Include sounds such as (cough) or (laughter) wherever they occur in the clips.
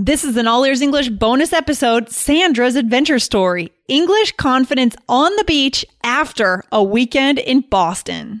This is an All Ears English bonus episode Sandra's Adventure Story English Confidence on the Beach after a weekend in Boston.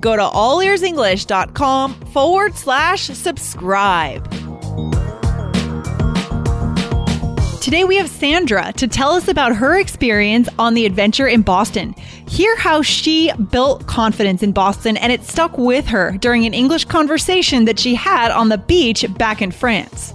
go to allearsenglish.com forward slash subscribe. Today we have Sandra to tell us about her experience on the adventure in Boston. Hear how she built confidence in Boston and it stuck with her during an English conversation that she had on the beach back in France.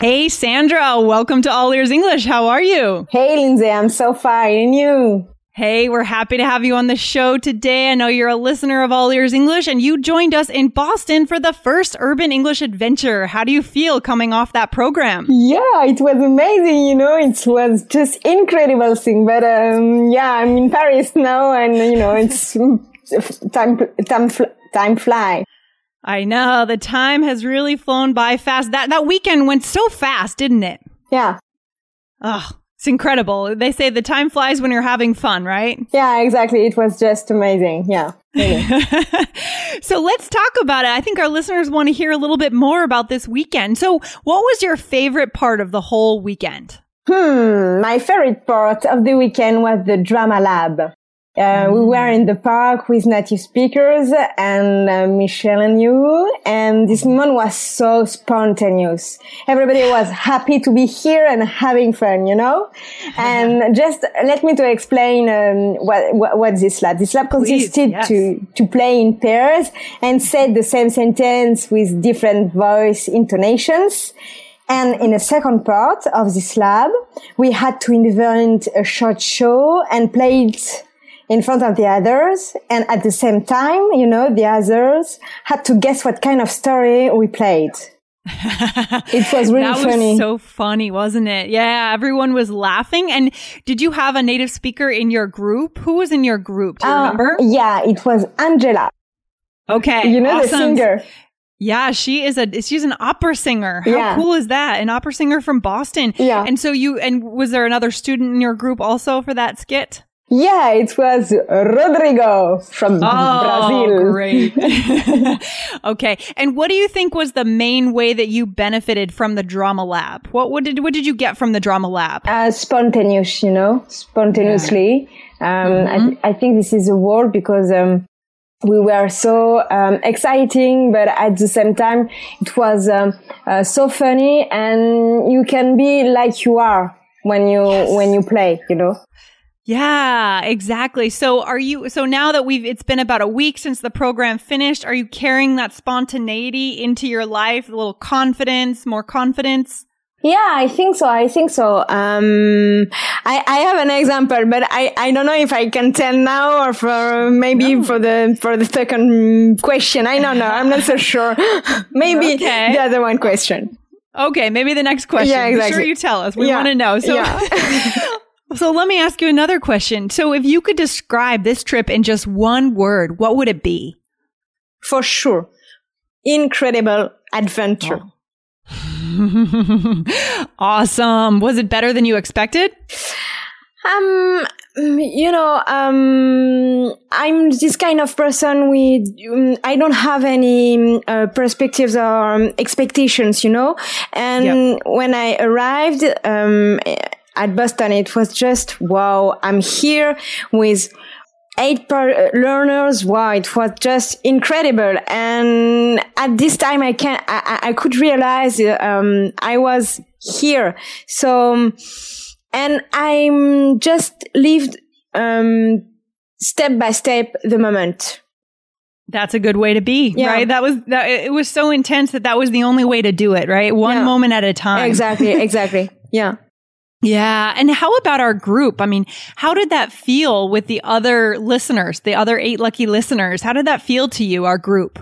Hey, Sandra, welcome to All Ears English. How are you? Hey, Lindsay, I'm so fine. And you? Hey, we're happy to have you on the show today. I know you're a listener of All Ears English and you joined us in Boston for the first urban English adventure. How do you feel coming off that program? Yeah, it was amazing. You know, it was just incredible thing. But, um, yeah, I'm in Paris now and, you know, it's (laughs) time, time, time fly. I know the time has really flown by fast. That that weekend went so fast, didn't it? Yeah. Oh, it's incredible. They say the time flies when you're having fun, right? Yeah, exactly. It was just amazing. Yeah. (laughs) so let's talk about it. I think our listeners want to hear a little bit more about this weekend. So, what was your favorite part of the whole weekend? Hmm, my favorite part of the weekend was the drama lab. Uh, we were in the park with native speakers and uh, Michelle and you, and this moment was so spontaneous. Everybody was happy to be here and having fun, you know. (laughs) And just let me to explain um, what, what, what this lab. This lab consisted yes. to to play in pairs and say the same sentence with different voice intonations. And in the second part of this lab, we had to invent a short show and play it in front of the others. And at the same time, you know, the others had to guess what kind of story we played. (laughs) it was really that funny. Was so funny, wasn't it? Yeah, everyone was laughing. And did you have a native speaker in your group? Who was in your group? Do you uh, remember? Yeah, it was Angela. Okay. You know, awesome. the singer. Yeah, she is a she's an opera singer. How yeah. cool is that? An opera singer from Boston. Yeah. And so you and was there another student in your group also for that skit? Yeah, it was Rodrigo from oh, Brazil. great. (laughs) (laughs) okay. And what do you think was the main way that you benefited from the drama lab? What, what did what did you get from the drama lab? Uh, spontaneous, you know, spontaneously. Yeah. Um, mm-hmm. I, I, think this is a word because um, we were so um, exciting, but at the same time, it was um, uh, so funny, and you can be like you are when you yes. when you play, you know. Yeah, exactly. So are you, so now that we've, it's been about a week since the program finished, are you carrying that spontaneity into your life? A little confidence, more confidence? Yeah, I think so. I think so. Um, I, I have an example, but I, I don't know if I can tell now or for maybe no. for the, for the second question. I don't know. I'm not so sure. (laughs) maybe okay. the other one question. Okay. Maybe the next question. Yeah, exactly. Be sure you tell us. We yeah. want to know. So yeah. (laughs) So let me ask you another question. So if you could describe this trip in just one word, what would it be? For sure. Incredible adventure. Oh. (laughs) awesome. Was it better than you expected? Um, you know, um, I'm this kind of person with, um, I don't have any uh, perspectives or um, expectations, you know? And yep. when I arrived, um, at Boston, it was just, wow, I'm here with eight per- learners. Wow, it was just incredible. And at this time, I can I, I could realize um, I was here. So, and I'm just lived um, step by step the moment. That's a good way to be, Yeah. right? That was that. It was so intense that that was the only way to do it, right? One Yeah. moment at a time. Exactly, exactly. Yeah. Yeah. And how about our group? I mean, how did that feel with the other listeners, the other eight lucky listeners? How did that feel to you, our group?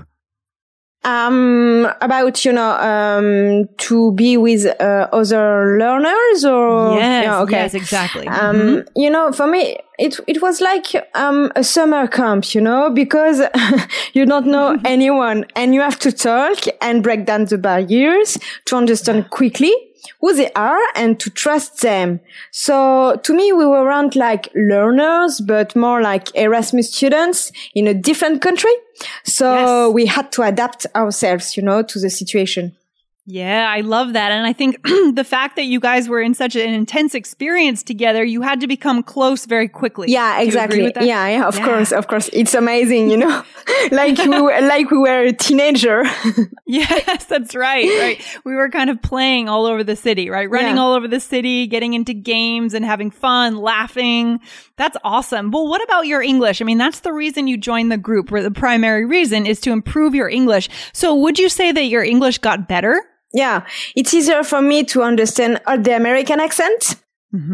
Um, about, you know, um, to be with, uh, other learners or? yes. Yeah, okay. Yes, exactly. Um, Mhm. you know, for me, it, it was like, um, a summer camp, you know, because (laughs) you don't know (laughs) anyone and you have to talk and break down the barriers to understand quickly who they are and to trust them. So to me, we weren't like learners, but more like Erasmus students in a different country. So Yes. we had to adapt ourselves, you know, to the situation. Yeah, I love that. And I think (clears throat) the fact that you guys were in such an intense experience together, you had to become close very quickly. Yeah, Do you agree exactly. Yeah, yeah, of Yeah. course, of course. It's amazing, you know, (laughs) like we were, like we were a teenager. (laughs) (laughs) Yes, that's right. Right. We were kind of playing all over the city, right? Running Yeah. all over the city, getting into games and having fun, laughing. That's awesome. Well, what about your English? I mean, that's the reason you joined the group, where the primary reason is to improve your English. So would you say that your English got better? Yeah, it's easier for me to understand all the American accent.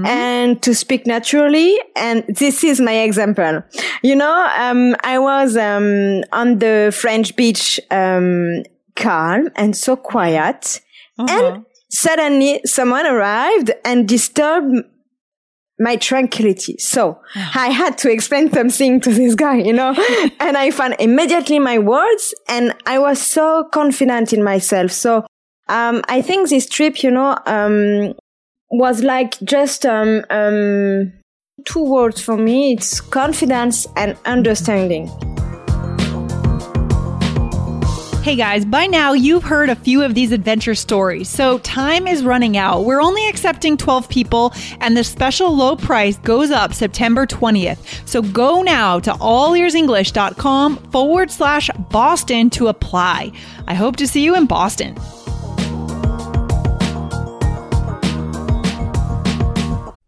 And to speak naturally. And this is my example. You know, um, I was, um, on the French beach, um, calm and so quiet. And suddenly someone arrived and disturbed my tranquility. So I had to explain something to this guy, you know, (laughs) and I found immediately my words and I was so confident in myself. So, um, I think this trip, you know, um, was like just, um, um, two words for me. It's confidence and understanding. Hey guys, by now you've heard a few of these adventure stories, so time is running out. We're only accepting 12 people, and the special low price goes up September 20th. So go now to allearsenglish.com forward slash Boston to apply. I hope to see you in Boston.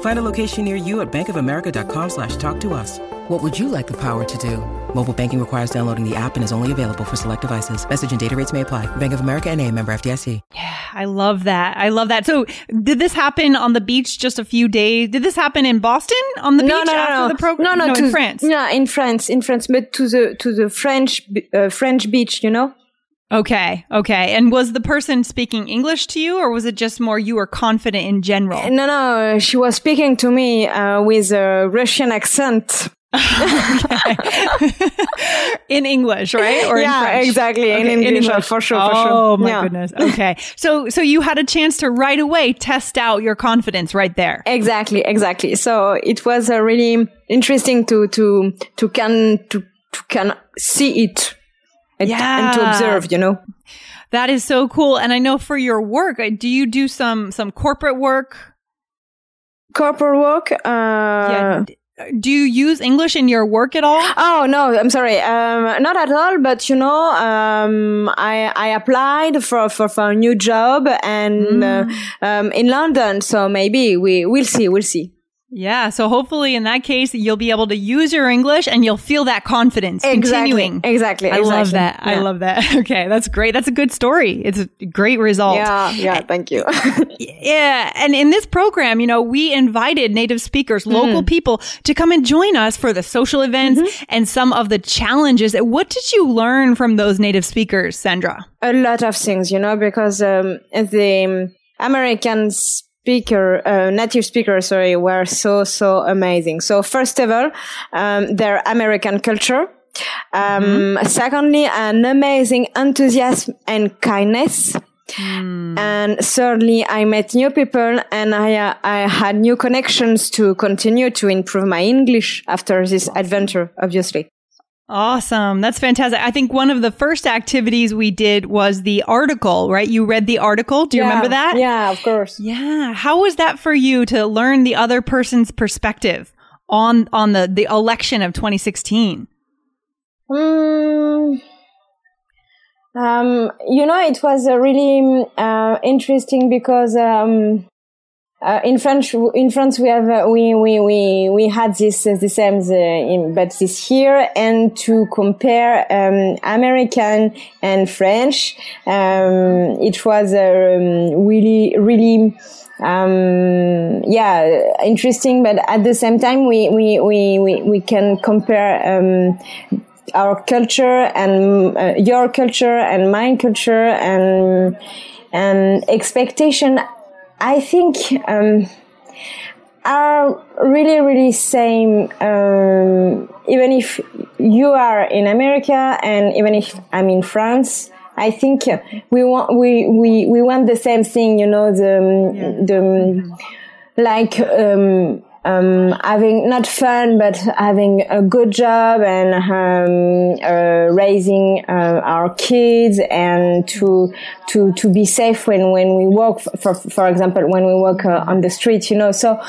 Find a location near you at bankofamerica.com slash talk to us. What would you like the power to do? Mobile banking requires downloading the app and is only available for select devices. Message and data rates may apply. Bank of America and a member FDIC. Yeah, I love that. I love that. So, did this happen on the beach just a few days? Did this happen in Boston on the no, beach no, no, after no. the program? No, no, in to, France. Yeah, in France, in France, but to the to the French uh, French beach, you know. Okay, okay. And was the person speaking English to you, or was it just more you were confident in general? No, no, she was speaking to me uh, with a Russian accent. (laughs) in English, right? Or Yeah, in French? exactly. In English, uh, for sure, for sure. Oh my Yeah. goodness. Okay. So so you had a chance to right away test out your confidence right there. Exactly, exactly. So it was uh, really interesting to to to can to to can see it and, and to observe. You know. That is so cool. And I know for your work, do you do some some corporate work? Corporate work. Uh, yeah. Do you use English in your work at all? Oh no, I'm sorry. Um, not at all. But you know, um, I I applied for for, for a new job and uh, um, in London. So maybe we we'll see. We'll see. Yeah. So hopefully in that case, you'll be able to use your English and you'll feel that confidence continuing. Exactly. I love exactly. that. I love that. (laughs) Okay. That's great. That's a good story. It's a great result. Yeah. Yeah. Thank you. (laughs) Yeah. And in this program, you know, we invited native speakers, local Mm-hmm. people to come and join us for the social events and some of the challenges. What did you learn from those native speakers, Sandra? a lot of things, you know, because um, the um, American speaker, uh, native speakers, sorry, were so so amazing. So first of all, um, their American culture. Um, Secondly, an amazing enthusiasm and kindness. Mm. And thirdly, I met new people and I, uh, I had new connections to continue to improve my English after this adventure, obviously. Awesome. That's fantastic. I think one of the first activities we did was the article, right? You read the article. Do you yeah, remember that? Yeah, of course. Yeah. How was that for you to learn the other person's perspective on, on the, the election of 2016? Mm, um, you know, it was uh, really uh, interesting because um, uh, in French, in France, we have uh, we we we we had this uh, the same uh, in, but this year, and to compare um, American and French, um, it was um, really really um, yeah interesting. But at the same time, we we we we, we can compare. Um, our culture and uh, your culture and my culture and and expectation I think um, are really, really same. Um, even if you are in America and even if I'm in France, I think we want we we we want the same thing. You know the yeah. the like um, um, having not fun, but having a good job and um, uh, raising uh, our kids and to to to be safe when when we walk, for for example, when we walk uh, on the street, you know. So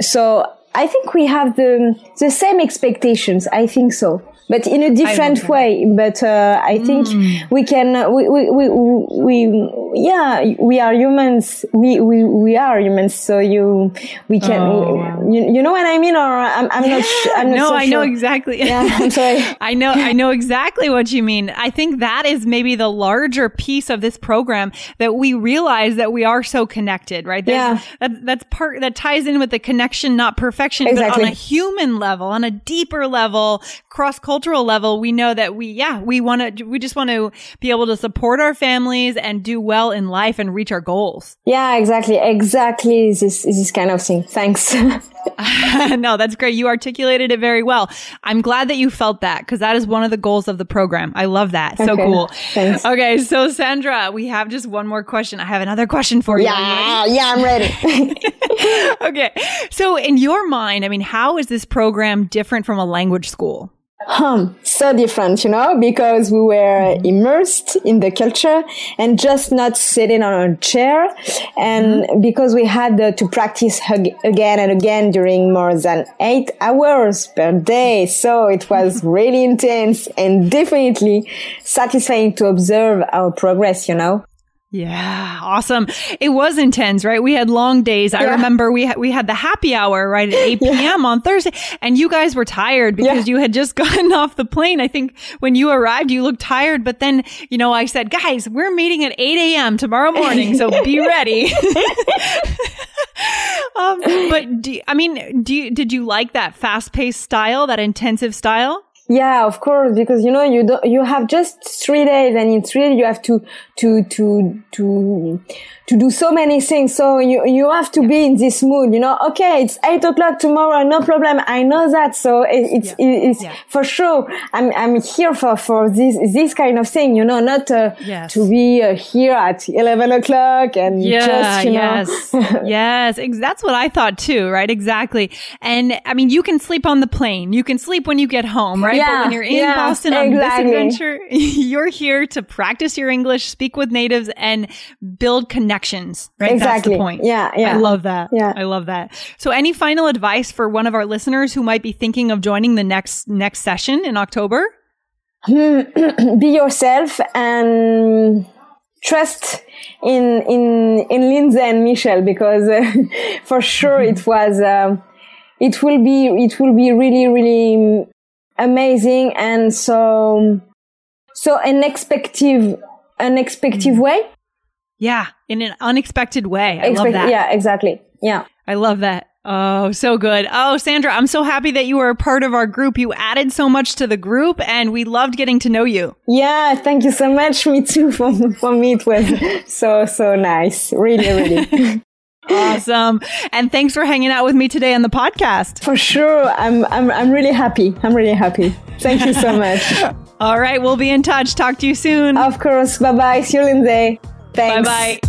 so I think we have the the same expectations. I think so but in a different way. But uh, I think mm. we can, we, we, we, we, yeah, we are humans. We, we, we are humans. So you, we can, oh. you, you know what I mean? Or I'm, I'm yeah. not, I'm not no, so I sure. know exactly. Yeah, I'm (laughs) sorry. I know, I know exactly what you mean. I think that is maybe the larger piece of this program that we realize that we are so connected, right? There's, yeah. That, that's part, that ties in with the connection, not perfection, exactly. but on a human level, on a deeper level, cross cultural cultural level, we know that we, yeah, we want to, we just want to be able to support our families and do well in life and reach our goals. (laughs) Yeah, exactly. Exactly. This, this kind of thing. Thanks. (laughs) no, that's great. You articulated it very well. I'm glad that you felt that because that is one of the goals of the program. I love that. So okay. cool. Thanks. Okay. So Sandra, we have just one more question. I have another question for you. Yeah. Yeah, I'm ready. (laughs) okay. So in your mind, I mean, how is this program different from a language school? Um, so different, you know, because we were immersed in the culture and just not sitting on a chair. And mm-hmm. because we had uh, to practice again and again during more than eight hours per day. So it was (laughs) really intense and definitely satisfying to observe our progress, you know. Yeah, awesome. It was intense, right? We had long days. I remember we had, we had the happy hour right at 8 p.m. (laughs) Yeah. on Thursday and you guys were tired because yeah. you had just (laughs) gotten off the plane. I think when you arrived, you looked tired, but then, you know, I said, guys, we're meeting at 8 a.m. tomorrow (laughs) morning. So be ready. um, but do, I mean, do you, did you like that fast paced style, that intensive style? Yeah, of course, because you know you don't you have just three days, and in three you have to to to to to do so many things. So you you have to be in this mood. You know, okay, it's eight o'clock tomorrow, no problem. I know that. So it, it's yeah. it's yeah. for sure. I'm I'm here for for this this kind of thing. You know, not uh, yes. to be uh, here at eleven o'clock and yeah, just you yes, know. yes, (laughs) that's what I thought too. Right, exactly. And I mean, you can sleep on the plane. You can sleep when you get home. Right, yeah, but when you're in Boston on exactly. this adventure, (laughs) you're here to practice your English, speak with natives, and build connections. Right, exactly. that's the point. Yeah, yeah. I love that. Yeah, I love that. So, any final advice for one of our listeners who might be thinking of joining the next next session in October? (clears throat) be yourself and trust in in in Lindsay and Michelle because uh, (laughs) for sure mm-hmm. it was um, it will be it will be really really amazing and so so unexpected unexpected mm-hmm. way yeah in an unexpected way i Expect- love that yeah exactly yeah i love that Oh, so good. Oh, Sandra, I'm so happy that you were a part of our group. You added so much to the group and we loved getting to know you. Yeah, thank you so much. (laughs) Me too. For, for me, it was so, so nice. Really, really. (laughs) Awesome. And thanks for hanging out with me today on the podcast. For sure. I'm I'm I'm really happy. I'm really happy. Thank you so much. (laughs) All right, we'll be in touch. Talk to you soon. Of course. Bye-bye. See you Lindsay. Thanks. Bye bye